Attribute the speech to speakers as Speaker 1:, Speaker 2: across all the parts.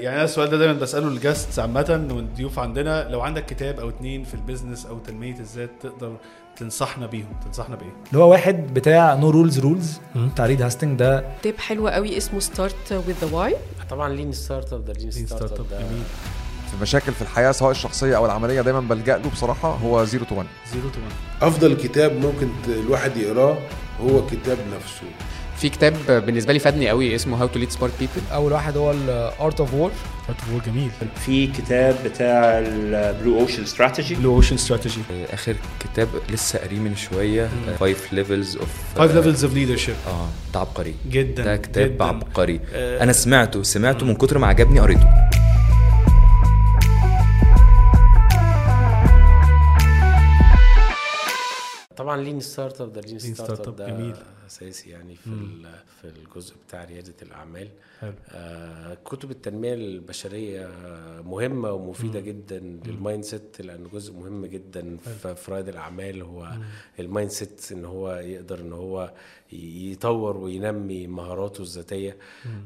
Speaker 1: يعني أنا السؤال ده دايما بسأله لل guests عامة والضيوف عندنا. لو عندك كتاب أو اتنين في ال business أو تنمية الذات تقدر تنصحنا بيهم تنصحنا بإيه؟
Speaker 2: اللي هو واحد بتاع No Rules Rules بتاع Reed Hastings ده
Speaker 3: كتاب حلو قوي. اسمه Start with the Why
Speaker 4: طبعا Lean Startup ده
Speaker 1: Lean Startup جميل.
Speaker 5: في مشاكل في الحياة سواء الشخصية أو العملية دايما بلجأ له بصراحة هو Zero to 1
Speaker 1: Zero to
Speaker 6: أفضل كتاب ممكن الواحد يقراه هو كتاب نفسه.
Speaker 7: في كتاب بالنسبة لي فادني قوي اسمه How to Lead Smart People
Speaker 2: أول واحد هو ال Art of War
Speaker 1: هو جميل.
Speaker 8: في كتاب بتاع ال Blue Ocean
Speaker 1: Strategy Blue Ocean
Speaker 9: Strategy آخر كتاب لسه قاريه من شوية 5 Levels of
Speaker 1: 5 Levels of Leadership
Speaker 9: آه ده عبقري.
Speaker 1: جدا
Speaker 9: ده كتاب
Speaker 1: جداً.
Speaker 9: عبقري.
Speaker 1: آه،
Speaker 9: أنا سمعته سمعته من كتر ما عجبني قريته.
Speaker 4: طبعا Lean Startup ده
Speaker 1: Lean Startup جميل.
Speaker 4: أساسي يعني في ال- في الجزء بتاع ريادة الأعمال.
Speaker 1: حلو.
Speaker 4: آه، كتب التنمية البشرية مهمة ومفيدة جدا لل mindset لأن جزء مهم جدا في في رائد الأعمال هو ال mindset إن هو يقدر إن هو يطور وينمي مهاراته الذاتية.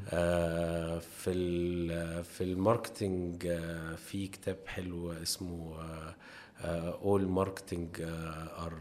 Speaker 4: آه، في في ال marketing آه، في كتاب حلو اسمه اول marketing are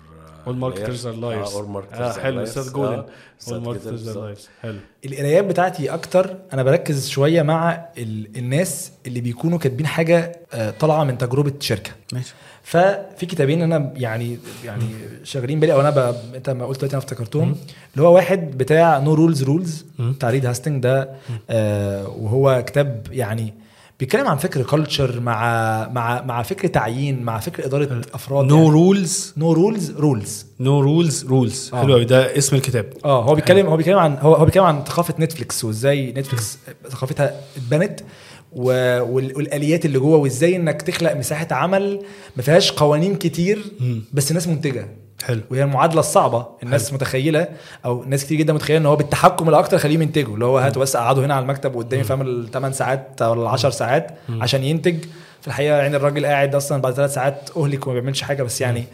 Speaker 1: All marketers are liars.
Speaker 4: All marketers
Speaker 1: آه حلو. أستاذ جولن. All marketers are liars. حلو.
Speaker 2: القرايات بتاعتي أكتر أنا بركز شوية مع ال... الناس اللي بيكونوا كاتبين حاجة آه، طالعة من تجربة شركة.
Speaker 1: ماشي.
Speaker 2: ففي كتابين أنا يعني يعني شغالين بالي أو أنا ب... أنت ما قلت دلوقتي أنا افتكرتهم. اللي هو واحد بتاع No Rules Rules بتاع ريد هاستنج ده آه وهو كتاب يعني بيتكلم عن فكر culture مع مع مع فكر تعيين مع فكر إدارة
Speaker 1: أفراد No
Speaker 2: Rules No Rules
Speaker 1: Rules No Rules
Speaker 2: Rules.
Speaker 1: حلو قوي ده اسم الكتاب.
Speaker 2: آه هو بيتكلم هو بيتكلم عن هو هو بيتكلم عن ثقافة نتفليكس وإزاي نتفليكس ثقافتها اتبنت والآليات اللي جوه وإزاي إنك تخلق مساحة عمل ما فيهاش قوانين كتير بس ناس منتجة.
Speaker 1: حلو.
Speaker 2: وهي المعادلة الصعبة. الناس حلو. متخيلة أو ناس كتير جدا متخيلة إن هو بالتحكم الأكتر خليه ينتجوا. اللي هو هاتوا بس قعدوا هنا على المكتب قدامي فاهم الثمان ساعات أو ال 10 ساعات عشان ينتج. في الحقيقة يعني الراجل قاعد أصلا بعد ثلاث ساعات أهلك وما بيعملش حاجة بس يعني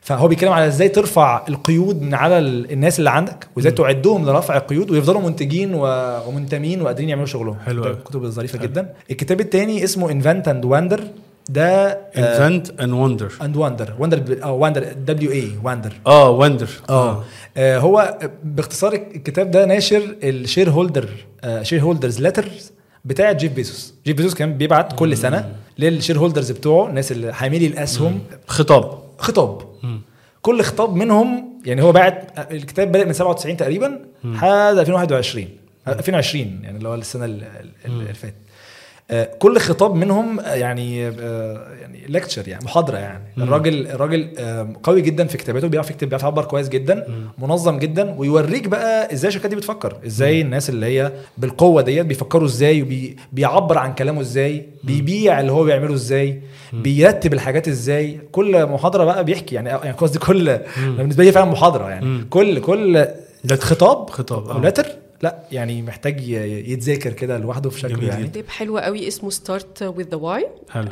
Speaker 2: فهو بيتكلم على إزاي ترفع القيود من على ال- الناس اللي عندك وإزاي تعدهم لرفع القيود ويفضلوا منتجين ومنتمين وقادرين يعملوا شغلهم.
Speaker 1: حلو
Speaker 2: ده
Speaker 1: أوي.
Speaker 2: كتب ظريفه جدا. الكتاب الثاني اسمه Invent and Wander ده
Speaker 1: Invent and Wander
Speaker 2: and Wander Wander آه Wander W A Wander
Speaker 1: آه Wander
Speaker 2: آه. آه، هو باختصار الكتاب ده ناشر ال shareholder shareholders letters بتاع جيف بيزوس جيف بيزوس كان بيبعت كل سنة لل shareholders بتوعه الناس اللي حاملي الاسهم
Speaker 1: خطاب.
Speaker 2: خطاب. كل خطاب منهم يعني هو بعت الكتاب بدأ من 97 تقريبا لحد 2021 2020 يعني اللي هو السنة ال- ال- اللي فاتت. آه، كل خطاب منهم آه، يعني آه، يعني lecture يعني محاضرة يعني. الراجل الراجل آه، قوي جدا في كتاباته بيعرف يكتب بيعرف يعبر كويس جدا منظم جدا ويوريك بقى إزاي الشركات دي بتفكر إزاي الناس اللي هي بالقوة ديت بيفكروا إزاي وبيعبر عن كلامه إزاي بيبيع اللي هو بيعمله إزاي بيرتب الحاجات إزاي. كل محاضرة بقى بيحكي يعني يعني قصدي كل بالنسبة لي فعلا محاضرة يعني. كل كل خطاب
Speaker 1: خطاب،
Speaker 2: أو
Speaker 1: آه.
Speaker 2: letter لا يعني محتاج يتذاكر كده لوحده في شكله
Speaker 1: جميل
Speaker 2: يعني.
Speaker 3: كتاب حلو قوي اسمه Start with the Why
Speaker 1: حلو.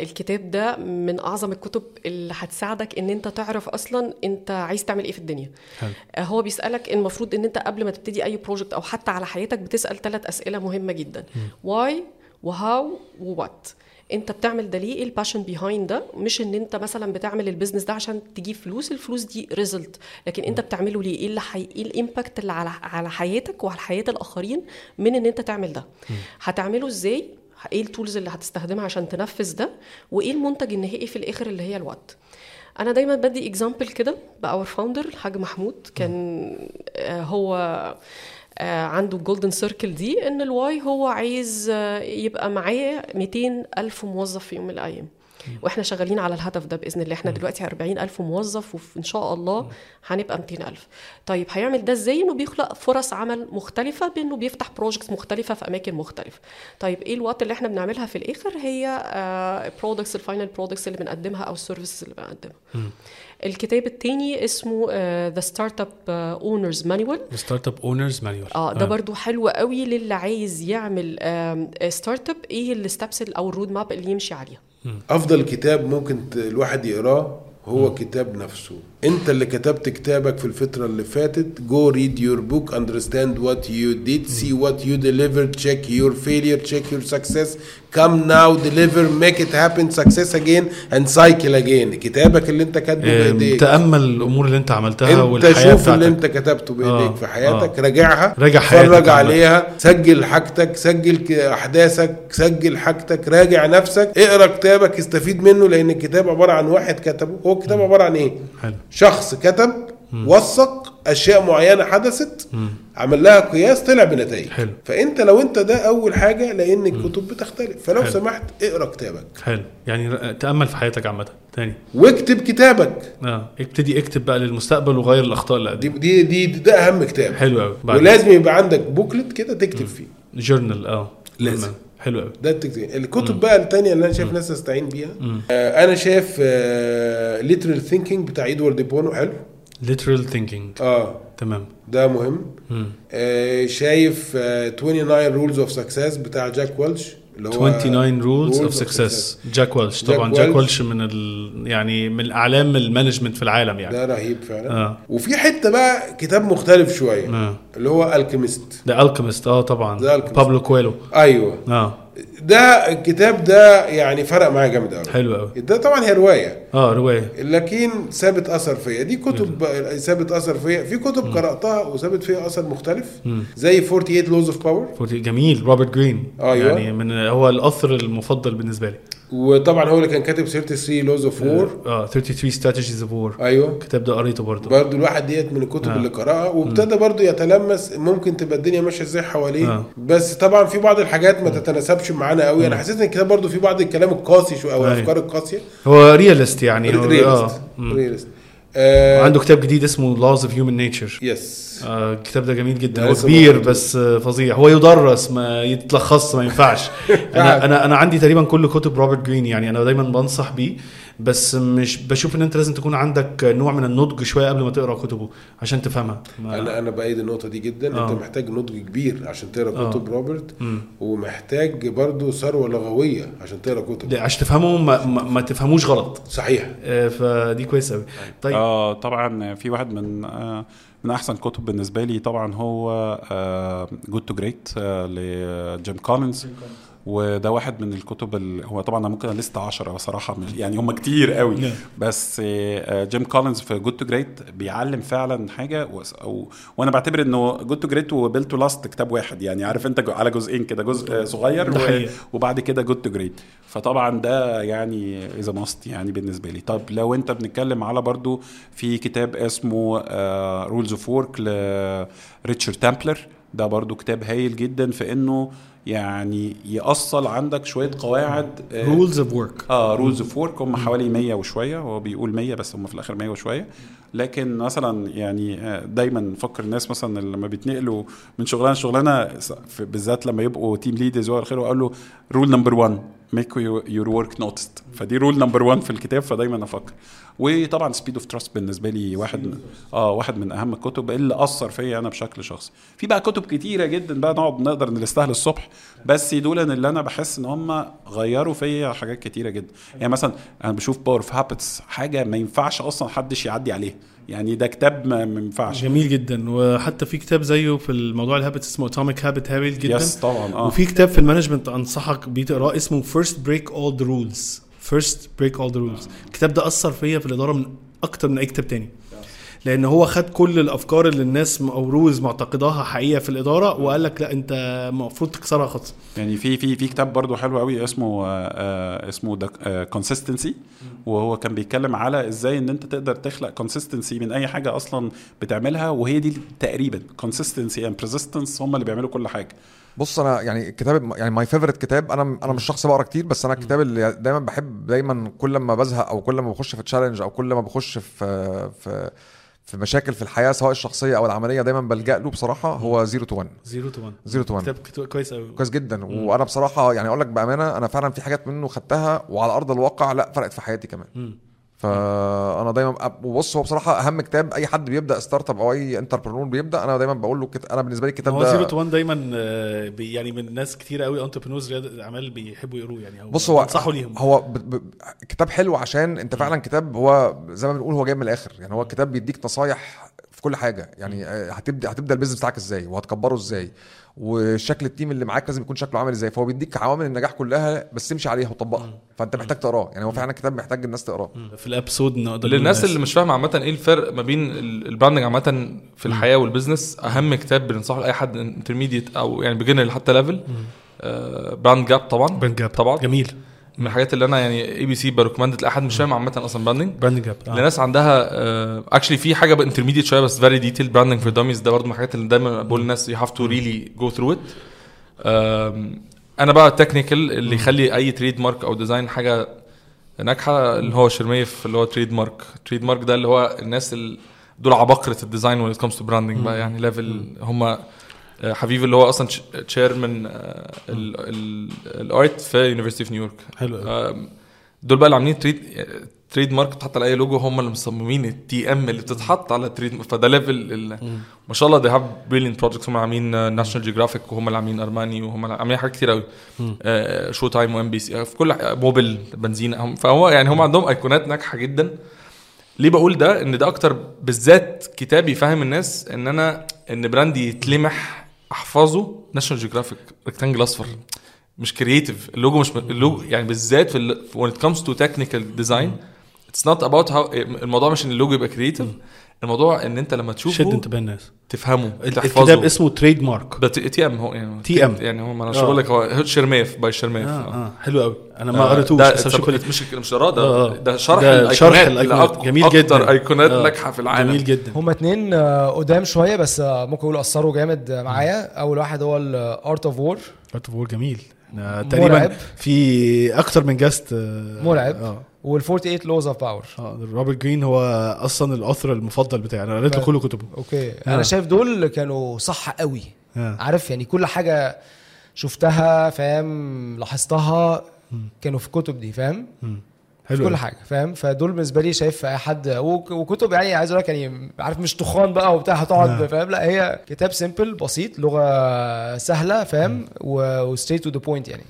Speaker 3: الكتاب ده من أعظم الكتب اللي هتساعدك إن أنت تعرف أصلا أنت عايز تعمل إيه في الدنيا.
Speaker 1: حلو.
Speaker 3: آه هو بيسألك المفروض إن أنت قبل ما تبتدي أي project أو حتى على حياتك بتسأل ثلاث أسئلة مهمة جدا. why و how و what انت بتعمل ده ليه؟ إيه ال passion behind ده؟ مش إن انت مثلا بتعمل ال business ده عشان تجيب فلوس الفلوس دي result لكن انت بتعمله ليه؟ إيه اللي حي... إيه ال impact اللي على على حياتك وعلى حياة الآخرين من إن انت تعمل ده؟ هتعمله إزاي؟ إيه ال tools اللي هتستخدمها عشان تنفذ ده؟ وإيه المنتج النهائي في الآخر اللي هي ال what أنا دايما بدي example كده ب our founder الحاج محمود. كان آه، هو عنده golden circle دي إن ال why هو عايز آه، يبقى معاه 200 ألف موظف في يوم من الأيام. وإحنا شغالين على الهدف ده بإذن الله. إحنا دلوقتي 40 ألف موظف وان شاء الله هنبقى 200 ألف. طيب هيعمل ده إزاي؟ إنه بيخلق فرص عمل مختلفة بإنه بيفتح projects مختلفة في أماكن مختلفة. طيب إيه ال what اللي إحنا بنعملها في الآخر؟ هي products ال final products اللي بنقدمها أو ال services اللي بنقدمها. الكتاب التاني اسمه The Startup Owner's
Speaker 1: Manual Startup Owner's Manual
Speaker 3: آه ده برضو حلو قوي للي عايز يعمل startup إيه ال steps أو ال road map اللي يمشي عليها؟
Speaker 6: أفضل كتاب ممكن الواحد يقراه هو كتاب نفسه. انت اللي كتبت كتابك في الفترة اللي فاتت. Go read your book. Understand what you did. See what you delivered. Check your failure. Check your success. Come now. Deliver. Make it happen. Success again and cycle again. كتابك اللي انت كاتبه
Speaker 1: آه،
Speaker 6: بإيديك.
Speaker 1: تأمل الأمور اللي انت عملتها
Speaker 6: انت
Speaker 1: والحياة
Speaker 6: شوف اللي
Speaker 1: بتاعتك.
Speaker 6: انت كتبته بإيديك
Speaker 1: آه،
Speaker 6: في حياتك.
Speaker 1: آه.
Speaker 6: راجعها.
Speaker 1: راجع حياتك
Speaker 6: اتفرج. عليها. سجل حاجتك. سجل أحداثك. سجل حاجتك. راجع نفسك. اقرأ كتابك. استفيد منه لأن الكتاب عبارة عن واحد كتبه. هو الكتاب عبارة عن إيه؟
Speaker 1: حلو.
Speaker 6: شخص كتب وثق أشياء معينة حدثت عمل لها قياس طلع بنتائج.
Speaker 1: حلو.
Speaker 6: فأنت لو أنت ده أول حاجة لأن الكتب بتختلف. فلو
Speaker 1: حلو.
Speaker 6: سمحت اقرأ كتابك.
Speaker 1: حلو. يعني تأمل في حياتك عامة. تاني.
Speaker 6: واكتب كتابك.
Speaker 1: آه. ابتدي اكتب بقى للمستقبل وغير الأخطاء اللي
Speaker 6: دي دي, دي ده أهم كتاب.
Speaker 1: حلو قوي
Speaker 6: ولازم يبقى عندك booklet كده تكتب فيه.
Speaker 1: Journal. آه.
Speaker 6: لازم.
Speaker 1: حلو قوي
Speaker 6: ده التكتيك الكتب بقى التانية اللي أنا شايف ناس تستعين بيها. آه أنا شايف آه Lateral Thinking بتاع إدوارد دي بونو. حلو.
Speaker 1: Lateral thinking.
Speaker 6: آه.
Speaker 1: تمام.
Speaker 6: ده مهم.
Speaker 1: مم.
Speaker 6: آه شايف آه 29 rules of success بتاع جاك ويلش. اللي هو
Speaker 1: 29 rules
Speaker 6: Rules
Speaker 1: of
Speaker 6: of
Speaker 1: success. جاك ويلش طبعا جاك
Speaker 6: ويلش.
Speaker 1: من ال... يعني من أعلام ال management في العالم يعني.
Speaker 6: ده رهيب فعلا.
Speaker 1: آه.
Speaker 6: وفي حتة بقى كتاب مختلف شوية
Speaker 1: آه.
Speaker 6: اللي هو ال Alchemist
Speaker 1: ده ال Alchemist آه طبعا.
Speaker 6: ده.
Speaker 1: باولو كويلو
Speaker 6: أيوه.
Speaker 1: آه.
Speaker 6: ده الكتاب ده يعني فرق معايا جامد قوي
Speaker 1: حلو قوي
Speaker 6: ده طبعا هي رواية.
Speaker 1: آه رواية.
Speaker 6: لكن ثابت أثر فيا. دي كتب ثابت أثر فيا. في كتب قرأتها وثابت فيها أثر مختلف. زي 48 Laws of
Speaker 1: Power جميل. روبرت جرين.
Speaker 6: أيوة.
Speaker 1: يعني من هو الأثر المفضل بالنسبة لي.
Speaker 6: وطبعا هو اللي كان كاتب 33 laws of war
Speaker 1: آه 33 strategies of war.
Speaker 6: أيوه.
Speaker 1: الكتاب ده قريته برضه.
Speaker 6: برضه الواحد ديت من الكتب
Speaker 1: آه.
Speaker 6: اللي قرأها وابتدى برضه يتلمس ممكن تبقى الدنيا ماشية إزاي حواليه.
Speaker 1: آه.
Speaker 6: بس طبعا في بعض الحاجات ما تتناسبش معانا قوي. أنا حسيت إن الكتاب برضه في بعض الكلام القاسي شوية أو
Speaker 1: أيوة.
Speaker 6: الأفكار القاسية.
Speaker 1: هو realist يعني
Speaker 6: realist
Speaker 1: آه. مم.
Speaker 6: realist آه
Speaker 1: عنده كتاب جديد اسمه laws of human nature. yes الكتاب ده جميل جدا. هو كبير
Speaker 6: موجود.
Speaker 1: بس آه فظيع. هو يدرس ما يتلخص ما ينفعش. أنا أنا أنا عندي تقريبا كل كتب روبرت جرين يعني أنا دايما بنصح بيه. بس مش بشوف إن أنت لازم تكون عندك نوع من النضج شوية قبل ما تقرأ كتبه عشان تفهمها.
Speaker 6: أنا أنا بأيد النقطة دي جدا.
Speaker 1: آه.
Speaker 6: انت محتاج نضج كبير عشان تقرأ
Speaker 1: آه.
Speaker 6: كتب روبرت
Speaker 1: مم.
Speaker 6: ومحتاج برضه ثروة لغوية عشان تقرأ كتب.
Speaker 1: لا، عشان تفهمه ما, ما, ما تفهموش غلط.
Speaker 6: صحيح.
Speaker 1: آه فدي كويس قوي طيب.
Speaker 10: آه طبعا في واحد من آه من أحسن كتب بالنسبة لي طبعا هو Good to Great لجيم كولينز. وده واحد من الكتب اللي هو طبعا أنا ممكن لست 10 بصراحة يعني هم كتير قوي.
Speaker 1: نعم.
Speaker 10: بس آه، جيم كولينز في Good to Great بيعلم فعلا حاجة و... وأنا بعتبر إنه Good to Great و Built to Last كتاب واحد يعني عارف أنت على جزئين كده جزء آه، صغير و... وبعد كده Good to Great فطبعا ده يعني it's a must يعني بالنسبة لي. طب لو أنت بنتكلم على برضو في كتاب اسمه Rules of Work لريتشارد تمبلر ده برضو كتاب هايل جدا في إنه يعني يأصل عندك شوية قواعد
Speaker 1: rules of work.
Speaker 10: آه Rules of Work هم حوالي 100 وشوية. هو بيقول 100 بس هم في الآخر 100 وشوية. لكن مثلا يعني آه، دايما نفكر الناس مثلا لما بيتنقلوا من شغلانة لشغلانة بالذات لما يبقوا team leaders والى آخره أقول له rule number 1 make your work noticed فدي rule number 1 في الكتاب فدايما أفكر وطبعا Speed of Trust بالنسبة لي واحد من آه واحد من أهم الكتب اللي أثر فيا أنا بشكل شخصي. في بقى كتب كتيرة جدا بقى نقعد نقدر نليستها للصبح بس دول اللي أنا بحس إن هم غيروا فيا حاجات كتيرة جدا. يعني مثلا أنا بشوف Power of Habits حاجة ما ينفعش أصلا حدش يعدي عليها. يعني ده كتاب ما ينفعش.
Speaker 1: جميل جدا. وحتى في كتاب زيه في الموضوع ال habit اسمه Atomic Habit هايل جدا.
Speaker 10: yes طبعا آه.
Speaker 1: وفي كتاب في ال management أنصحك بيه تقراه اسمه First Break All the Rules First Break All the Rules الكتاب ده أثر فيا في الإدارة من أكتر من أي كتاب تاني. لأن هو خد كل الأفكار اللي الناس أو rules معتقداها حقيقه في الإدارة وقال لك لا أنت المفروض تكسرها خالص.
Speaker 10: يعني في في في كتاب برضو حلو قوي اسمه آه آه اسمه Consistency وهو كان بيتكلم على إزاي إن أنت تقدر تخلق consistency من أي حاجة أصلا بتعملها وهي دي تقريبا consistency and persistence هم اللي بيعملوا كل حاجة.
Speaker 5: بص أنا يعني الكتاب يعني my favorite كتاب أنا أنا مش شخص بقرأ كتير بس أنا الكتاب اللي دايما بحب دايما كل ما بزهق أو كل ما بخش في challenge أو كل ما بخش في في في مشاكل في الحياة سواء الشخصية أو العملية دايما بلجأ له بصراحة هو 0 to 1
Speaker 1: 0 to 1
Speaker 5: 0 to 1
Speaker 1: كتاب كويس قوي
Speaker 5: كويس جدا. وأنا بصراحة يعني أقول لك بأمانة أنا فعلا في حاجات منه خدتها وعلى أرض الواقع لا فرقت في حياتي كمان. فأنا دايما وبص هو بصراحة أهم كتاب أي حد بيبدأ startup أو أي entrepreneur بيبدأ أنا دايما بقول له كت... أنا بالنسبة لي الكتاب
Speaker 1: هو
Speaker 5: ده
Speaker 1: Zero to 1 دايما آه، يعني من ناس كتير قوي entrepreneurs رياده الاعمال بيحبوا يقروه يعني أو
Speaker 5: بص هو
Speaker 1: انصحوا ليهم.
Speaker 5: هو ب... ب... كتاب حلو عشان أنت فعلا كتاب هو زي ما بنقول هو جاي من الآخر يعني هو كتاب بيديك نصايح في كل حاجة يعني آه، هتبدا هتبدأ ال business بتاعك إزاي وهتكبره إزاي. وشكل التيم اللي معاك لازم يكون شكله عامل إزاي. فهو بيديك عوامل النجاح كلها بس تمشي عليها وتطبقها فانت محتاج تقراه. يعني هو فعلا كتاب محتاج الناس تقراه.
Speaker 1: في الابسود نقدر
Speaker 11: للناس اللي مش فاهمه عامة إيه الفرق ما بين ال- البراندنج عامة في الحياة والبيزنس أهم كتاب بننصحه لأي حد انترميديت أو يعني بيجنر حتى ليفل براند جاب طبعا.
Speaker 1: براند جاب.
Speaker 11: طبعا.
Speaker 1: جميل.
Speaker 11: من الحاجات اللي أنا يعني اي بي سي بريكومند لاي حد مش فاهم عامة أصلا براندنج
Speaker 1: براند جاب آه.
Speaker 11: لناس عندها اكشلي في حاجة انترميديت شوية بس فيري ديتيل براندنج فور داميز ده برضه من الحاجات اللي دايما بقول للناس يو هاف تو ريلي جو ثرو ات أنا بقى التكنيكال اللي يخلي أي تريد مارك أو ديزاين حاجة ناجحة اللي هو شرميف اللي هو تريد مارك تريد مارك ده اللي هو الناس اللي دول عباقرة الديزاين وين كومز تو براندنج بقى يعني ليفل هم حبيبي اللي هو أصلا تشيرمان الارت في يونيفرستي في نيويورك
Speaker 1: حلو
Speaker 11: دول بقى اللي عاملين تريد تريد مارك بتحط على أي لوجو هم اللي مصممين التي ام اللي بتتحط على التريد فده ليفل ما شاء الله they have brilliant projects. هم عاملين ناشونال جيوغرافيك وهم اللي عاملين ارماني وهم اللي عاملين حاجات كتير قوي شو تايم و MBC في كل موبل بنزين فهو يعني هم عندهم ايقونات ناجحة جدا. ليه بقول ده؟ إن ده أكتر بالذات كتاب يفهم الناس إن أنا إن brand يتلمح احفظه. ناشونال جيوغرافيك rectangle اصفر. مش creative ال logo مش اللوجو يعني بالذات في ال- when it comes to technical design it's not about how الموضوع مش إن اللوجو يبقى كرييتيف الموضوع إن أنت لما
Speaker 1: شد
Speaker 11: تشوفه
Speaker 1: انتباه الناس
Speaker 11: تفهمه
Speaker 1: الكتاب
Speaker 11: تحفظه
Speaker 1: اسمه تريد مارك
Speaker 11: ده تي ام هو يعني
Speaker 1: TM.
Speaker 11: يعني هو ما أنا مش
Speaker 1: آه.
Speaker 11: بقول لك هو شرميف باي شرميف
Speaker 1: آه
Speaker 11: آه.
Speaker 1: آه حلو قوي أنا ما
Speaker 11: آه،
Speaker 1: قريتوش
Speaker 11: ده
Speaker 1: بس هشوف ال-
Speaker 11: مش مش قراءة ده
Speaker 1: آه، آه.
Speaker 11: ده شرح
Speaker 1: ده
Speaker 11: الأيقونات
Speaker 1: شرح الأيقونات.
Speaker 11: لأك-
Speaker 1: جميل
Speaker 11: أكتر
Speaker 1: جدا.
Speaker 11: أيقونات
Speaker 1: آه.
Speaker 11: ناجحة في العالم
Speaker 1: جميل جدا
Speaker 2: هما اتنين آه، قدام شوية بس آه، ممكن أقول أثروا جامد آه، معايا أول واحد هو الارت اوف وور
Speaker 1: ارت اوف وور جميل. تقريبا في أكتر من just
Speaker 2: مرعب
Speaker 1: آه
Speaker 2: وال 48 Laws of Power
Speaker 1: آه روبرت جرين هو أصلا ال author المفضل بتاعي. أنا قريت
Speaker 2: فعلا.
Speaker 1: كل كتبه.
Speaker 2: okay.
Speaker 1: آه.
Speaker 2: أنا شايف دول كانوا صح قوي.
Speaker 1: آه.
Speaker 2: عارف يعني كل حاجة شفتها فاهم لاحظتها كانوا في الكتب دي فاهم؟
Speaker 1: حلو
Speaker 2: كل. حاجة فاهم؟ فدول بالنسبة لي شايف أي حد وك- وكتب يعني عايز أقول لك يعني عارف مش تخان بقى وبتاع هتقعد
Speaker 1: آه.
Speaker 2: فاهم؟ لا هي كتاب simple بسيط لغة سهلة فاهم؟ و straight to the point يعني.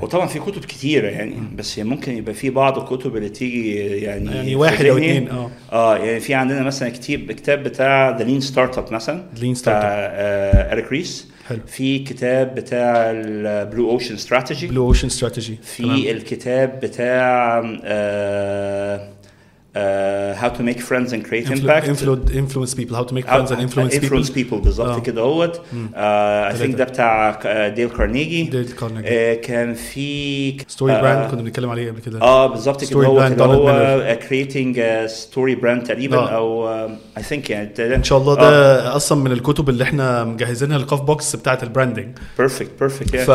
Speaker 8: هو طبعا في كتب كتيرة يعني بس ممكن يبقى في بعض الكتب اللي تيجي يعني
Speaker 1: يعني واحد
Speaker 8: ذهني.
Speaker 1: اتنين، آه.
Speaker 8: آه يعني في عندنا مثلا كتاب كتاب بتاع The Lean Startup مثلا بتاع
Speaker 1: Startup.
Speaker 8: آه اريك ريس
Speaker 1: حلو.
Speaker 8: في كتاب بتاع ال Blue Ocean
Speaker 1: Strategy Blue Ocean Strategy
Speaker 8: في الكتاب بتاع آه آه how to make friends and create impact.
Speaker 1: influence people how to make friends and influence people
Speaker 8: influence people. بالظبط
Speaker 1: آه.
Speaker 8: كده اهوت I think ده بتاع آه، ديل كارنيجي
Speaker 1: ديل كارنيجي.
Speaker 8: آه، كان في
Speaker 1: story
Speaker 8: آه،
Speaker 1: brand كنا بنتكلم عليه قبل كده.
Speaker 8: آه بالظبط كده هو
Speaker 1: دونالد
Speaker 8: هو. creating story brand تقريبا
Speaker 1: آه.
Speaker 8: أو I think يعني
Speaker 1: إن شاء الله ده أصلا من الكتب اللي إحنا مجهزينها القاف بوكس بتاعه ال
Speaker 8: branding perfect perfect
Speaker 1: ف-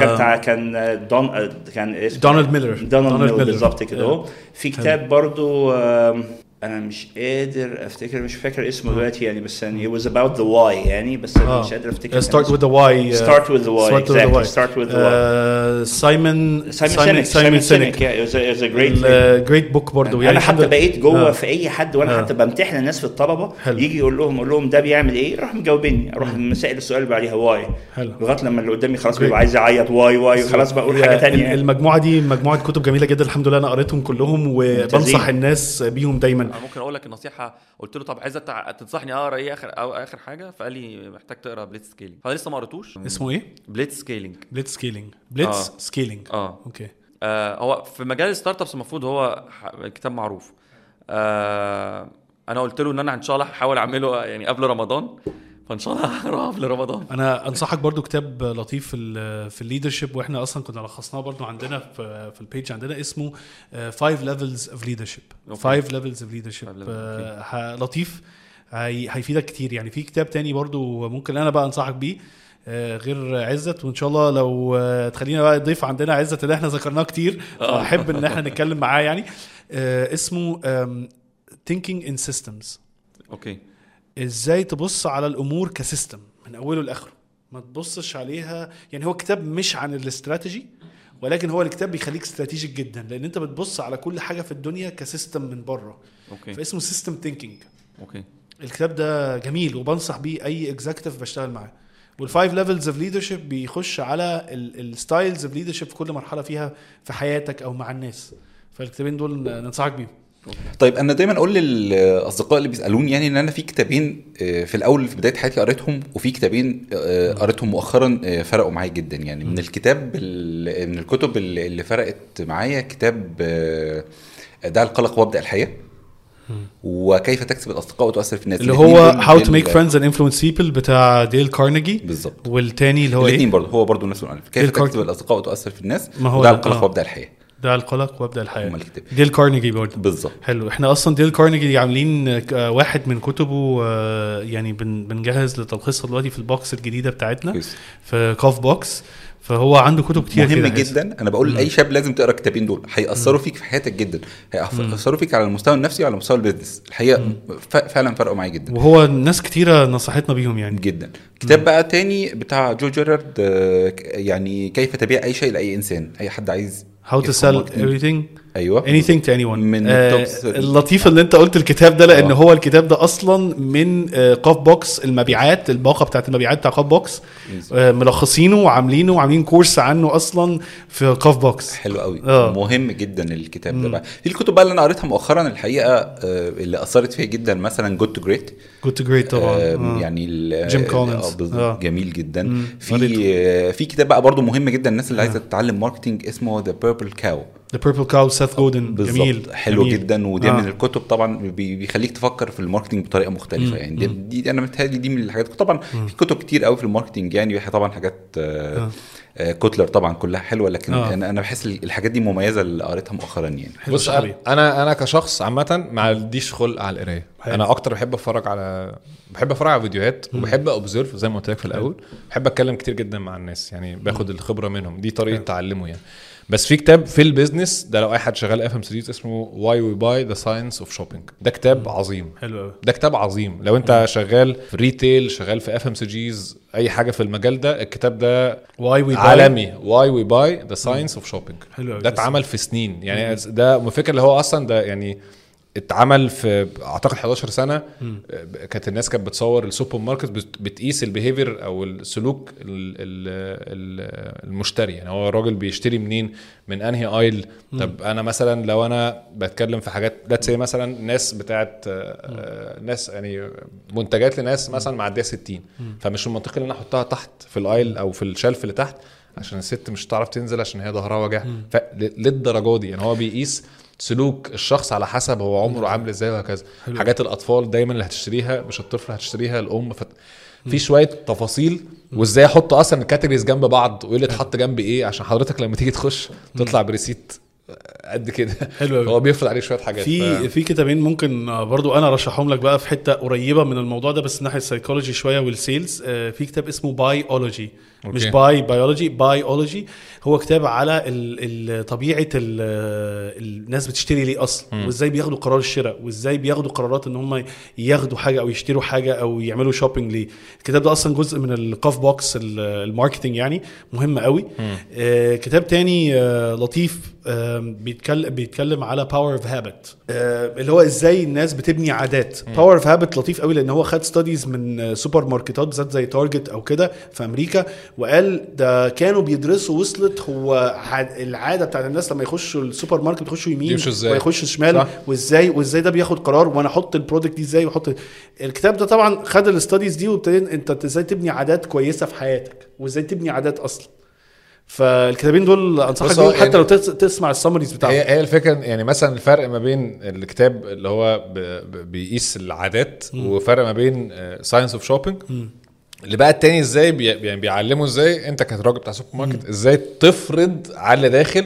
Speaker 8: كان بتاع كان دون آه، كان اسمه
Speaker 1: دونالد ميلر.
Speaker 8: دونالد ميلر
Speaker 1: ميلر.
Speaker 8: بالظبط كده اهو في كتاب برضو um, أنا مش قادر أفتكر مش فاكر اسمه دلوقتي يعني بس يعني it was about the why يعني بس أنا
Speaker 1: آه.
Speaker 8: مش قادر أفتكر
Speaker 1: start with the why uh,
Speaker 8: Start with the why,
Speaker 1: start with the
Speaker 8: exactly.
Speaker 1: why.
Speaker 8: Start with the why.
Speaker 1: Simon
Speaker 8: Simon Sinek Simon Sinek yeah, it was a, it was a great
Speaker 1: book برضه
Speaker 8: يعني أنا حتى بقيت جوه
Speaker 1: آه.
Speaker 8: في أي حد وأنا
Speaker 1: آه.
Speaker 8: حتى بمتحن الناس في الطلبة
Speaker 1: حلو.
Speaker 8: يجي يقول لهم أقول لهم ده بيعمل إيه يروح مجاوبني أروح مسائل السؤال اللي بعديها
Speaker 1: why.
Speaker 8: لغاية لما اللي قدامي خلاص
Speaker 1: Great.
Speaker 8: بيبقى عايز يعيط why why وخلاص بقول حاجة يعني.
Speaker 1: المجموعة دي مجموعة كتب جميلة جدا الحمد لله أنا قريتهم كلهم وبنصح. الناس بيهم دايما
Speaker 12: أنا ممكن أقول لك النصيحة قلت له طب عايز أتع- تنصحني أقرأ إيه اخر أو آخر حاجة؟ فقال لي محتاج تقرأ Blitzscaling فأنا لسه ما قريتوش
Speaker 1: اسمه
Speaker 12: إيه؟
Speaker 1: Blitzscaling Blitzscaling Blitz
Speaker 12: آه.
Speaker 1: scaling
Speaker 12: آه.
Speaker 1: okay.
Speaker 12: آه هو في مجال ال startups المفروض هو ح- كتاب معروف. آه أنا قلت له إن أنا إن شاء الله هحاول أعمله يعني قبل رمضان. فإن شاء الله هقراه قبل رمضان
Speaker 1: أنا أنصحك برضو كتاب لطيف في في ال leadership وإحنا أصلا كنا لخصناه برضو عندنا في في ال page عندنا اسمه 5 Levels of Leadership
Speaker 12: okay.
Speaker 1: 5
Speaker 12: Levels of Leadership.
Speaker 1: لطيف. هي- هيفيدك كتير. يعني في كتاب تاني برضو ممكن أنا بقى أنصحك بيه آه، غير عزت. وإن شاء الله لو آه، تخلينا بقى ضيف عندنا عزت اللي إحنا ذكرناه كتير
Speaker 12: آه.
Speaker 1: احب إن إحنا نتكلم معاه يعني. اسمه thinking in systems.
Speaker 12: okay.
Speaker 1: إزاي تبص على الأمور ك system من أوله لآخره؟ ما تبصش عليها يعني هو كتاب مش عن الاستراتيجي ولكن هو الكتاب بيخليك strategic جدا لأن أنت بتبص على كل حاجة في الدنيا ك system من بره.
Speaker 12: okay.
Speaker 1: فاسمه system thinking
Speaker 12: okay.
Speaker 1: الكتاب ده جميل وبنصح بيه أي executive بشتغل معاه. وال Five Levels of Leadership بيخش على ال styles of leadership في كل مرحلة فيها في حياتك أو مع الناس. فالكتابين دول ننصحك بيهم.
Speaker 13: طيب أنا دايما أقول للأصدقاء اللي بيسألوني يعني إن أنا في كتابين آه، في الأول في بداية حياتي قريتهم وفي كتابين آه، قريتهم مؤخرا آه، فرقوا معايا جدا. يعني من الكتاب ال- من الكتب اللي فرقت معايا كتاب دع القلق وابدأ الحياة. وكيف تكسب الأصدقاء وتؤثر في الناس.
Speaker 1: اللي هو How
Speaker 13: to
Speaker 1: make friends and influence people بتاع ديل كارنيجي
Speaker 13: بالظبط.
Speaker 1: والتاني اللي هو
Speaker 13: الاثنين
Speaker 1: إيه؟
Speaker 13: برضه هو برضه نفس المؤلف كيف تكسب الأصدقاء وتؤثر في الناس؟
Speaker 1: ما هو
Speaker 13: دع، القلق. وابدأ الحياة.
Speaker 1: دع القلق وابدأ
Speaker 13: الحياة. الكتاب
Speaker 1: ديل كارنيجي برضه.
Speaker 13: بالظبط.
Speaker 1: حلو. إحنا أصلا ديل كارنيجي عاملين آه، واحد من كتبه آه، يعني بن- بنجهز لتلخيصها دلوقتي في ال box الجديدة بتاعتنا
Speaker 13: كويس.
Speaker 1: في كاف بوكس. فهو عنده كتب كتير
Speaker 13: مهم
Speaker 1: كده.
Speaker 13: جدا. أنا بقول لأي شاب لازم تقرأ الكتابين دول. هيأثروا فيك في حياتك جدا. هيأثروا فيك على المستوى النفسي وعلى مستوى ال business. الحقيقة فعلا فرقوا معايا جدا.
Speaker 1: وهو ناس كتيرة نصحتنا بيهم يعني.
Speaker 13: جدا. كتاب بقى تاني بتاع جو جيرارد آه، يعني كيف تبيع أي شيء لأي إنسان. أي حد عايز
Speaker 1: how to sell everything?
Speaker 13: أيوه
Speaker 1: anything to anyone
Speaker 13: من
Speaker 1: آه اللطيف اللي أنت قلت الكتاب ده لأن
Speaker 13: آه.
Speaker 1: هو الكتاب ده أصلا من آه قاف بوكس المبيعات الباقه بتاعت المبيعات بتاع قاف بوكس آه ملخصينه وعاملينه وعاملين course عنه أصلا في قاف بوكس
Speaker 13: حلو قوي
Speaker 1: آه.
Speaker 13: مهم جدا الكتاب ده بقى في الكتب بقى اللي أنا قريتها مؤخرا الحقيقة آه، اللي أثرت فيا جدا مثلا Good to Great
Speaker 1: Good to Great طبعا آه.
Speaker 13: يعني ال-
Speaker 1: جيم كولينز.
Speaker 13: آه،.
Speaker 1: آه.
Speaker 13: جميل جدا
Speaker 1: مم.
Speaker 13: في. آه، في كتاب بقى برضو مهم جدا الناس اللي عايزة تتعلم marketing اسمه The Purple Cow
Speaker 1: The Purple Cow سيث جودن
Speaker 13: بالظبط
Speaker 1: جميل
Speaker 13: حلو
Speaker 1: جميل.
Speaker 13: جدا ودي
Speaker 1: آه.
Speaker 13: من الكتب طبعا بي- بيخليك تفكر في ال marketing بطريقة مختلفة
Speaker 1: مم.
Speaker 13: يعني دي, دي أنا متهيألي دي من الحاجات طبعا في كتب كتير قوي في ال marketing يعني طبعا حاجات آه.
Speaker 1: آه.
Speaker 13: آه. كوتلر طبعا كلها حلوة لكن
Speaker 1: آه.
Speaker 13: أنا أنا بحس الحاجات دي مميزة اللي قريتها مؤخرا يعني
Speaker 14: بص. أنا أنا كشخص عامة ما عنديش خلق على
Speaker 1: القراية.
Speaker 14: أنا أكتر بحب أتفرج على بحب أتفرج على فيديوهات وبحب observe زي ما قلت لك في الأول بحب أتكلم كتير جدا مع الناس يعني باخد الخبرة منهم دي طريقة تعلمه يعني بس في كتاب في ال business ده لو أي حد شغال FMCGs اسمه Why We Buy The Science of Shopping ده كتاب عظيم.
Speaker 1: حلو قوي
Speaker 14: ده كتاب عظيم. لو أنت شغال في retail شغال في FMCGs أي حاجة في المجال ده الكتاب ده
Speaker 1: Why We
Speaker 14: عالمي. Why We Buy The Science of Shopping
Speaker 1: حلو.
Speaker 14: ده اتعمل في سنين. يعني ده الفكرة اللي هو أصلا ده يعني اتعمل في أعتقد 11 سنة كانت الناس كانت بتصور السوبر ماركت بت- بتقيس ال behavior أو السلوك ال- ال- ال- المشتري. يعني هو الراجل بيشتري منين؟ من أنهي aisle طب أنا مثلا لو أنا بتكلم في حاجات let's say مثلا ناس بتاعت آه، ناس يعني منتجات لناس مثلا معدية 60 فمش المنطقي إن أنا أحطها تحت في ال aisle أو في ال shelf اللي تحت عشان الست مش هتعرف تنزل عشان هي ظهرها وجع فللدرجه دي. يعني هو بيقيس سلوك الشخص على حسب هو عمره عامل إزاي وهكذا. حاجات الأطفال دايما اللي هتشتريها مش الطفل هتشتريها الأم. فت... في شوية تفاصيل وإزاي أحط أصلا ال categories جنب بعض وإيه اللي اتحط جنب إيه عشان حضرتك لما تيجي تخش تطلع ب receipt قد كده.
Speaker 1: حلو.
Speaker 14: هو بيفرض عليك شوية حاجات.
Speaker 1: في
Speaker 14: ف...
Speaker 1: في كتابين ممكن آه، برضو أنا أرشحهم لك بقى في حتة قريبة من الموضوع ده بس ناحية السايكولوجي شوية وال sales آه، في كتاب اسمه بايولوجي
Speaker 14: Okay.
Speaker 1: Buy Buyology Buyology هو كتاب على ال ال طبيعة ال الناس بتشتري ليه أصلا وإزاي بياخدوا قرار الشراء وإزاي بياخدوا قرارات إن هم ياخدوا حاجة أو يشتروا حاجة أو يعملوا shopping ليه. الكتاب ده أصلا جزء من القاف بوكس ال- ال marketing يعني مهم قوي. آه كتاب تاني آه لطيف آه بيتكلم بيتكلم على Power of Habit اللي هو إزاي الناس بتبني عادات. Power of Habit لطيف قوي لأن هو خد studies من آه، سوبر ماركتات بالذات زي Target أو كده في أمريكا. وقال ده كانوا بيدرسوا وصلت هو عاد- العادة بتاعت الناس لما يخشوا السوبر ماركت يخشوا يمين؟ ويخشوا شمال. وازاي وازاي ده بياخد قرار وأنا أحط ال product دي إزاي وأحط الكتاب ده طبعا خد ال studies دي وابتدي أنت إزاي تبني عادات كويسة في حياتك وإزاي تبني عادات أصلا فالكتابين دول
Speaker 14: أنصحك
Speaker 1: بيهم حتى
Speaker 14: يعني-
Speaker 1: لو تس- تسمع ال summaries بتاعهم
Speaker 14: هي هي الفكرة يعني مثلا الفرق ما بين الكتاب اللي هو بيقيس العادات وفرق ما بين Science of Shopping اللي بقى التاني إزاي بي يعني بيعلموا إزاي انت كراجل بتاع سوبر ماركت إزاي تفرض على اللي داخل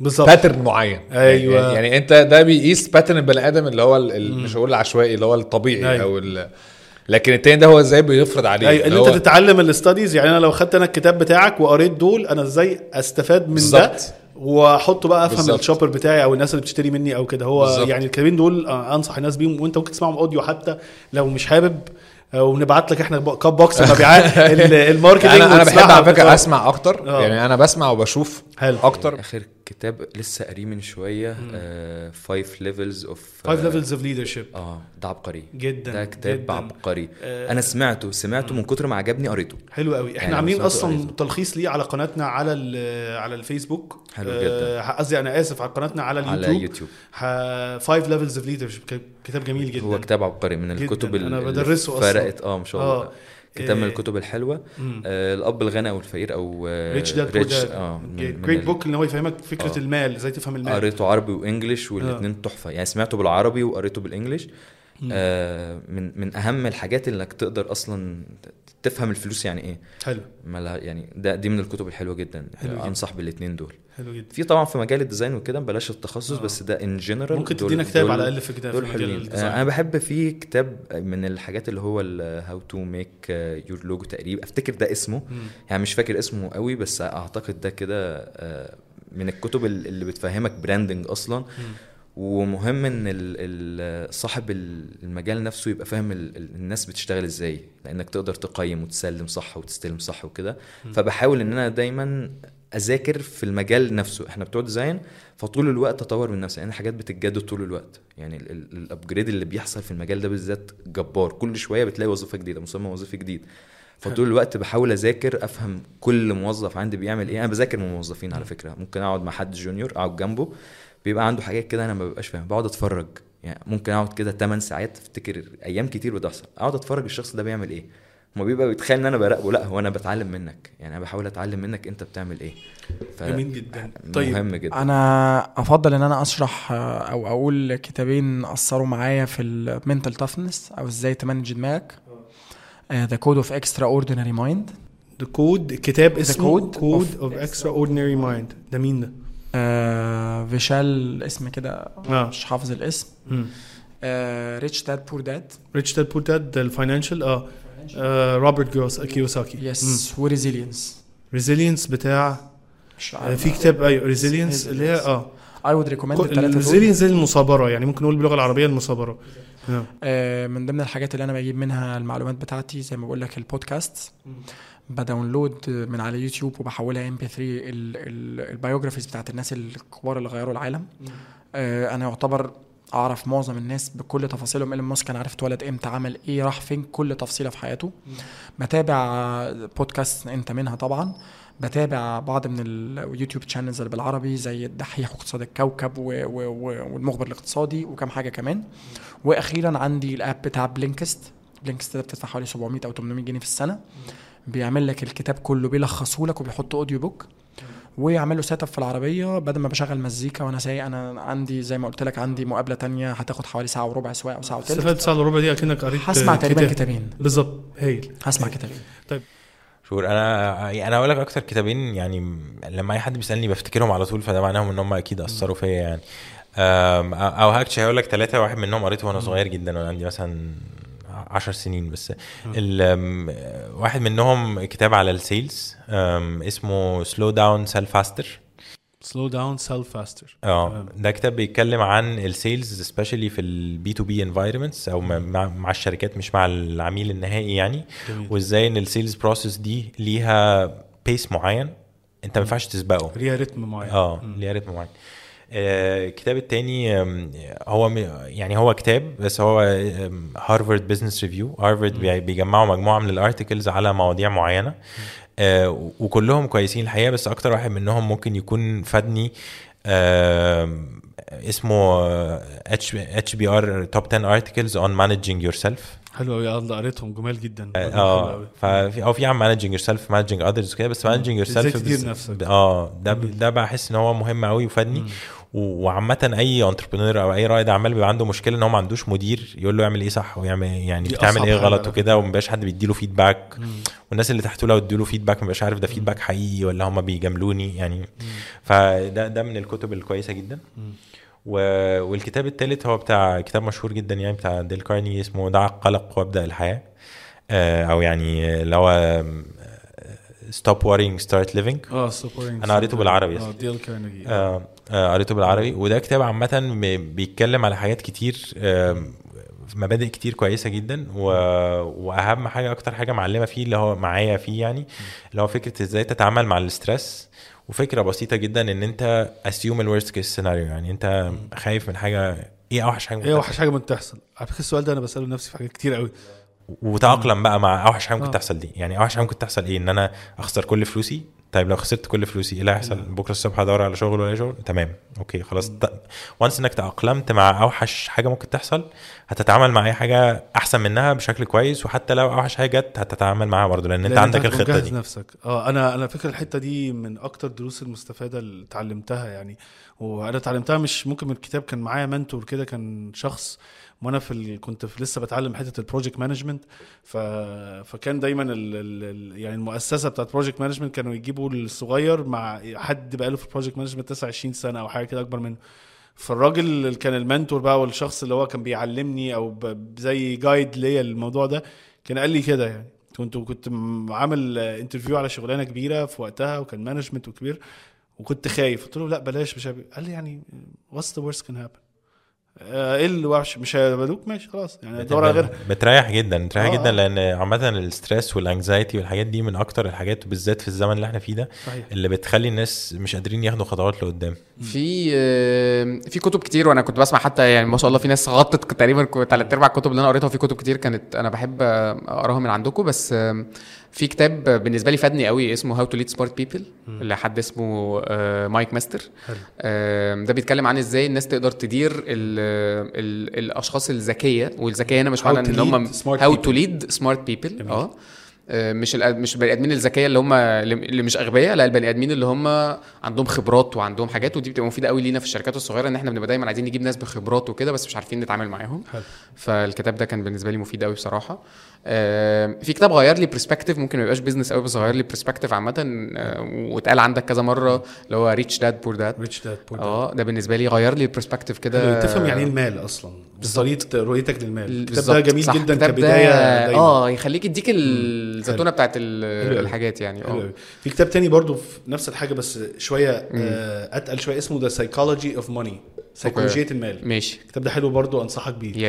Speaker 1: بالظبط
Speaker 14: pattern معين
Speaker 1: أيوة.
Speaker 14: يعني, يعني انت ده بيقيس pattern البني آدم اللي هو ال- مش هقول العشوائي اللي هو الطبيعي
Speaker 1: أيوة.
Speaker 14: أو ال- لكن التاني ده هو إزاي بيفرض عليه
Speaker 1: أيوه اللي
Speaker 14: هو
Speaker 1: انت تتعلم ال studies يعني أنا لو خدت أنا الكتاب بتاعك وقريت دول أنا إزاي أستفاد من ده
Speaker 14: بالظبط.
Speaker 1: وأحطه بقى أفهم.
Speaker 14: ال
Speaker 1: shopper بتاعي أو الناس اللي بتشتري مني أو كده هو
Speaker 14: بالظبط.
Speaker 1: يعني الكتابين دول آه، أنصح الناس بيهم وأنت ممكن تسمعهم audio حتى لو مش حابب ونبعت لك إحنا كاب بوكس مبيعات ال- ال
Speaker 14: marketing أنا أنا بحب
Speaker 1: وتسمعها
Speaker 14: على
Speaker 1: فكرة
Speaker 14: أسمع أكتر.
Speaker 1: آه.
Speaker 14: يعني أنا بسمع وبشوف
Speaker 1: حلو.
Speaker 14: أكتر.
Speaker 9: اخر كتاب لسه قاريه من شوية Five Levels of
Speaker 1: Five Levels of Leadership.
Speaker 9: آه ده عبقري
Speaker 1: جدا
Speaker 9: ده كتاب
Speaker 1: جداً.
Speaker 9: عبقري
Speaker 1: آه،
Speaker 9: أنا سمعته سمعته من كتر ما عجبني قريته
Speaker 1: حلو قوي إحنا
Speaker 9: يعني
Speaker 1: عاملين أصلا
Speaker 9: قريته.
Speaker 1: تلخيص ليه على قناتنا على ال- على الفيسبوك
Speaker 9: حلو
Speaker 1: آه،
Speaker 9: جدا.
Speaker 1: قصدي أنا آسف على قناتنا على اليوتيوب
Speaker 9: على يوتيوب.
Speaker 1: Five Levels of Leadership كتاب جميل جدا
Speaker 9: هو كتاب عبقري من
Speaker 1: جداً.
Speaker 9: الكتب اللي أنا
Speaker 1: بدرسه أصلا
Speaker 9: فرقت آه ما شاء الله
Speaker 1: آه.
Speaker 9: كتاب من
Speaker 1: آه،
Speaker 9: الكتب
Speaker 1: الحلوة.
Speaker 9: آه الأب الغني أو الفقير أو Rich Dad Rich
Speaker 1: آه
Speaker 9: great
Speaker 1: book اللي هو يفهمك فكرة
Speaker 9: آه.
Speaker 1: المال إزاي تفهم المال
Speaker 9: قريته عربي و English والاثنين تحفة يعني سمعته بالعربي وقريته بال
Speaker 1: English.
Speaker 9: آه من من أهم الحاجات إنك تقدر أصلا تفهم الفلوس يعني إيه
Speaker 1: حلو.
Speaker 9: ما لها يعني ده دي من الكتب الحلوة جدا
Speaker 1: حلو جدا.
Speaker 9: أنصح بالاثنين دول
Speaker 1: حلو جدا.
Speaker 9: في طبعا في مجال ال design وكده بلاش التخصص بس ده in general
Speaker 1: ممكن تدينا كتاب على الأقل في في
Speaker 9: دول حلوين. آه أنا بحب في كتاب من الحاجات اللي هو How to Make Your Logo تقريبا أفتكر ده اسمه
Speaker 1: مم.
Speaker 9: يعني مش فاكر اسمه قوي بس أعتقد ده كده آه، من الكتب ال- اللي بتفهمك branding أصلا ومهم إن صاحب ال- المجال نفسه يبقى فاهم ال- ال- الناس بتشتغل إزاي لأنك تقدر تقيم وتسلم صح وتستلم صح وكده. فبحاول إن أنا دايما أذاكر في المجال نفسه. إحنا بتوع design فطول الوقت أطور من نفسي يعني حاجات بتتجدد طول الوقت. يعني الابجريد اللي بيحصل في المجال ده بالذات جبار. كل شوية بتلاقي وظيفة جديدة مسمى وظيفي جديد. فطول الوقت بحاول أذاكر أفهم كل موظف عندي بيعمل إيه. أنا بذاكر من الموظفين على فكرة. ممكن أقعد مع حد جونيور أقعد جنبه. بيبقى عنده حاجات كده أنا ما ببقاش فاهم بقعد أتفرج. يعني ممكن أقعد كده 8 ساعات أفتكر أيام كتير بتحصل. أقعد أتفرج الشخص ده بيعمل إيه. هو بيبقى بيتخيل إن أنا براقبه لأ هو أنا بتعلم منك. يعني أنا بحاول أتعلم منك أنت بتعمل إيه. ف-
Speaker 1: جميل جدا.
Speaker 9: طيب مهم جدا.
Speaker 15: أنا أفضل إن أنا أشرح أو أقول كتابين أثروا معايا في ال mental toughness أو إزاي ت manage دماغك. The Code of Extraordinary
Speaker 1: Mind The Code كتاب اسمه
Speaker 15: Code
Speaker 1: Code
Speaker 15: of
Speaker 1: of Extraordinary Mind ده مين ده؟
Speaker 15: فيشال اسم كده
Speaker 1: آه.
Speaker 15: مش حافظ الاسم.
Speaker 1: Rich
Speaker 15: Dad Poor Dad Rich
Speaker 1: Dad Poor Dad ال financial آه. آه، روبرت كيوساكي
Speaker 15: yes و
Speaker 1: Resilience Resilience
Speaker 15: بتاع
Speaker 1: آه،. في كتاب أيوه Resilience اللي هي آه.
Speaker 15: I would recommend التلاتة دول.
Speaker 1: ال resilience زي المصابرة يعني ممكن نقول باللغة العربية المصابرة. آه.
Speaker 15: آه، من ضمن الحاجات اللي أنا بجيب منها المعلومات بتاعتي زي ما بقول لك ال podcast ب download من على يوتيوب وبحولها MP 3 ال biographies بتاعت الناس الكبار اللي غيروا العالم. آه، أنا يعتبر أعرف معظم الناس بكل تفاصيلهم. إيلون ماسك أنا عارف اتولد إمتى عمل إيه راح فين كل تفصيلة في حياته. بتابع بودكاست أنت منها طبعا. بتابع بعض من اليوتيوب channels اللي بالعربي زي الدحيح واقتصاد الكوكب و و و والمخبر الاقتصادي وكم حاجة كمان. وأخيرا عندي ال app بتاع Blinkist Blinkist ده بتدفع حوالي 700 أو 800 جنيه في السنة. بيعمل لك الكتاب كله بيلخصه لك وبيحط audio book ويعمل له set up في العربية. بدل ما بشغل مزيكا وأنا سايق أنا عندي زي ما قلت لك عندي مقابلة تانية. هتاخد حوالي ساعة وربع سواقة أو ساعه
Speaker 1: استفدت ساعة الا ربع دي أكنك قريت
Speaker 15: هسمع تقريبا
Speaker 1: كتاب.
Speaker 15: كتابين.
Speaker 1: بالظبط. هايل.
Speaker 15: هسمع كتابين.
Speaker 1: طيب.
Speaker 16: Sure أنا أنا أقول لك أكتر كتابين يعني لما أي حد بيسألني بفتكرهم على طول فده معناهم إن هم أكيد أثروا فيا يعني. أو هاكش هقول لك ثلاثة واحد منهم قريته وأنا صغير جدا وأنا عندي مثلا عشر سنين بس. واحد منهم كتاب على ال sales اسمه Slow Down Sell Faster
Speaker 1: Slow Down Sell Faster
Speaker 16: آه. ده كتاب بيتكلم عن ال sales specially في ال B to B environments أو مع- الشركات مش مع العميل النهائي يعني.
Speaker 1: جميل.
Speaker 16: وإزاي إن ال sales process دي ليها pace معين أنت ما ينفعش تسبقه.
Speaker 1: ليها رتم معين.
Speaker 16: آه ليها رتم معين. آه، الكتاب التاني هو يعني هو كتاب بس هو Harvard Business Review هارفارد بيجمعوا مجموعة من ال articles على مواضيع معينة. آه، وكلهم كويسين الحقيقة بس أكتر واحد منهم ممكن يكون فادني اسمه H HBR Top 10 Articles on Managing Yourself
Speaker 1: حلو قوي الله قريتهم. جمال جدا.
Speaker 16: آه
Speaker 1: أوي.
Speaker 16: ففي أو في عن managing yourself managing others كده بس
Speaker 1: managing yourself.
Speaker 16: آه ده ده بحس إن هو مهم قوي وفادني. و- وعامة أي entrepreneur أو أي رائد أعمال بيبقى عنده مشكلة إن هو ما عندوش مدير يقول له يعمل إيه صح ويعمل يعني
Speaker 1: دي
Speaker 16: بتعمل
Speaker 1: إيه
Speaker 16: غلط وكده وما بيبقاش حد بيديله feedback
Speaker 1: مم.
Speaker 16: والناس اللي تحته لو ادوا له feedback ما بيبقاش عارف ده feedback حقيقي ولا هم بيجاملوني يعني. فده ده من الكتب الكويسة جدا. و... والكتاب الثالث هو بتاع كتاب مشهور جدا يعني بتاع ديل كارنيجي اسمه دع القلق وابدأ الحياة آه، أو يعني اللي هو stop worrying start living
Speaker 1: آه stop worrying,
Speaker 16: أنا قريته بالعربي.
Speaker 1: آه ديل كارنيجي
Speaker 16: آه، آه، قريته بالعربي وده كتاب عامة بي- بيتكلم على حاجات كتير مبادئ كتير كويسة جدا. و... وأهم حاجة أكتر حاجة معلمة فيا اللي هو معايا فيا يعني اللي هو فكرة إزاي تتعامل مع ال stress وفكرة بسيطة جدا إن أنت assume ال worst case scenario يعني أنت خايف من حاجة. إيه أوحش حاجة
Speaker 1: إيه
Speaker 16: ممكن
Speaker 1: اوحش حاجة ممكن تحصل؟ على فكرة السؤال ده أنا بسأله لنفسي في حاجات كتير قوي.
Speaker 16: وتأقلم بقى مع أوحش حاجة ممكن
Speaker 1: آه.
Speaker 16: تحصل دي. يعني أوحش حاجة ممكن تحصل إيه؟ إن أنا أخسر كل فلوسي؟ طيب لو خسرت كل فلوسي إيه اللي هيحصل؟ بكرة الصبح هدور على شغل ولا شغل؟ تمام okay خلاص. once إنك تأقلمت مع أوحش حاجة ممكن تحصل هتتعامل مع أي حاجة أحسن منها بشكل كويس وحتى لو أوحش حاجة جت هتتعامل معاها برضه
Speaker 1: لأن أنت
Speaker 16: عندك
Speaker 1: الخطة
Speaker 16: دي.
Speaker 1: نفسك. آه أنا أنا فكره الحتة دي من أكتر الدروس المستفادة اللي اتعلمتها يعني. وأنا اتعلمتها مش ممكن من الكتاب كان معايا mentor كده كان شخص وأنا في ال... كنت في لسه بتعلم حتة ال project management ف... فكان دايما ال... ال... يعني المؤسسة بتاعت project management كانوا يجيبوا الصغير مع حد بقاله في ال project management 29 سنة أو حاجة كده أكبر منه. فالراجل اللي كان ال mentor بقى والشخص اللي هو كان بيعلمني أو ب... زي guide ليا الموضوع ده كان قال لي كده يعني. كنت كنت عامل interview على شغلانة كبيرة في وقتها وكان management وكبير وكنت خايف. قلت له لا بلاش مش. قال لي يعني what's the worst can happen إيه اللي وحش؟ مش هيقبلوك؟ ماشي خلاص. يعني دور على غيرها.
Speaker 16: بتريح جدا بتريح
Speaker 1: آه،
Speaker 16: جدا
Speaker 1: آه.
Speaker 16: لأن عامة ال stress وال anxiety والحاجات دي من أكتر الحاجات بالذات في الزمن اللي إحنا فيه ده
Speaker 1: صحيح.
Speaker 16: اللي بتخلي الناس مش قادرين ياخدوا خطوات لقدام.
Speaker 7: في آه، في كتب كتير وأنا كنت بسمع حتى يعني ما شاء الله في ناس غطت تقريبا ثلاث أرباع الكتب اللي أنا قريتها وفي كتب كتير كانت أنا بحب آه، أقراها من عندكم. بس آه، في كتاب بالنسبة لي فادني قوي اسمه how to lead smart people لحد اسمه آه، مايك ميستر. ده بيتكلم عن إزاي الناس تقدر تدير ال ال الأشخاص الذكية والذكية هنا مش معنى إن هم how.
Speaker 1: to lead smart people
Speaker 7: آه. مش مش البني آدمين الذكية اللي هم اللي مش أغبياء لا البني آدمين اللي هم عندهم خبرات وعندهم حاجات ودي بتبقى مفيدة قوي لينا في الشركات الصغيرة إن إحنا بنبقى دايما عايزين نجيب ناس بخبرات وكده بس مش عارفين نتعامل معاهم. فالكتاب ده كان بالنسبة لي مفيد قوي بصراحة. في كتاب غير لي perspective ممكن ما يبقاش business قوي بس غير لي perspective عامة آه، واتقال عندك كذا مرة اللي هو rich dad poor dad
Speaker 1: rich dad poor
Speaker 7: آه ده بالنسبة لي غير لي ال perspective كده.
Speaker 1: تفهم يعني إيه المال أصلا؟ طريقة رؤيتك للمال. الكتاب ده
Speaker 7: بالظبط،
Speaker 1: جميل
Speaker 7: صح.
Speaker 1: جدا كبداية
Speaker 7: آه يخليك يديك الزتونة بتاعت. الحاجات يعني.
Speaker 1: آه. في كتاب تاني برضو في نفس الحاجة بس
Speaker 7: شوية.
Speaker 1: آه، أتقل شوية اسمه the psychology of money سيكولوجيه المال.
Speaker 7: ماشي.
Speaker 1: الكتاب ده حلو برضو أنصحك بيه.